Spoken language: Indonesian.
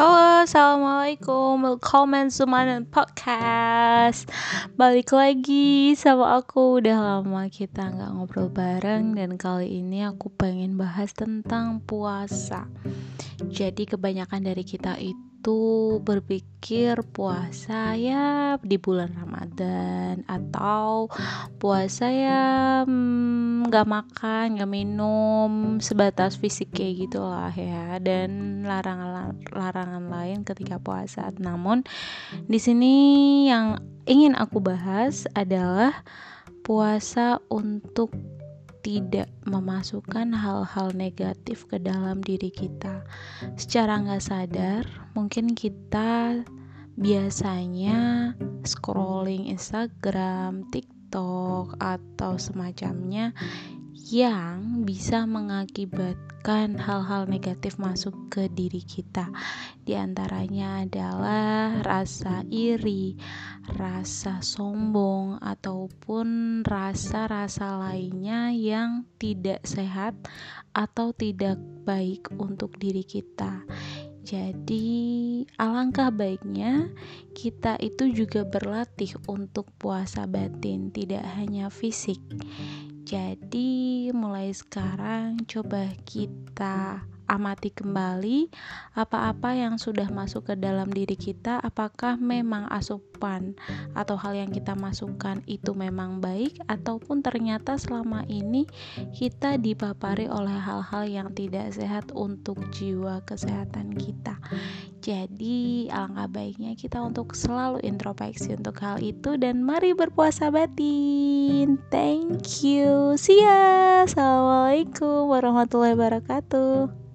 Halo, assalamualaikum. Welcome to my podcast. Balik lagi sama aku. Udah lama kita nggak ngobrol bareng dan kali ini aku pengen bahas tentang puasa. Jadi kebanyakan dari kita itu berpikir puasa ya di bulan Ramadan atau puasa ya mm, nggak hmm, makan nggak minum sebatas fisik kayak gitulah ya. Dan larangan-larangan lain ketika puasa. Namun di sini yang ingin aku bahas adalah puasa untuk tidak memasukkan hal-hal negatif ke dalam diri kita. Secara nggak sadar, mungkin kita biasanya scrolling Instagram, TikTok, atau semacamnya yang bisa mengakibatkan hal-hal negatif masuk ke diri kita. Di antaranya adalah rasa iri, rasa sombong, ataupun rasa-rasa lainnya yang tidak sehat atau tidak baik untuk diri kita. Jadi, alangkah baiknya kita itu juga berlatih untuk puasa batin, tidak hanya fisik. Jadi, mulai sekarang coba kita amati kembali apa-apa yang sudah masuk ke dalam diri kita, apakah memang asupan atau hal yang kita masukkan itu memang baik, ataupun ternyata selama ini kita dipapari oleh hal-hal yang tidak sehat untuk jiwa kesehatan kita. Jadi, alangkah baiknya kita untuk selalu introspeksi untuk hal itu, dan mari berpuasa batin. Thank you, see ya. Assalamualaikum warahmatullahi wabarakatuh.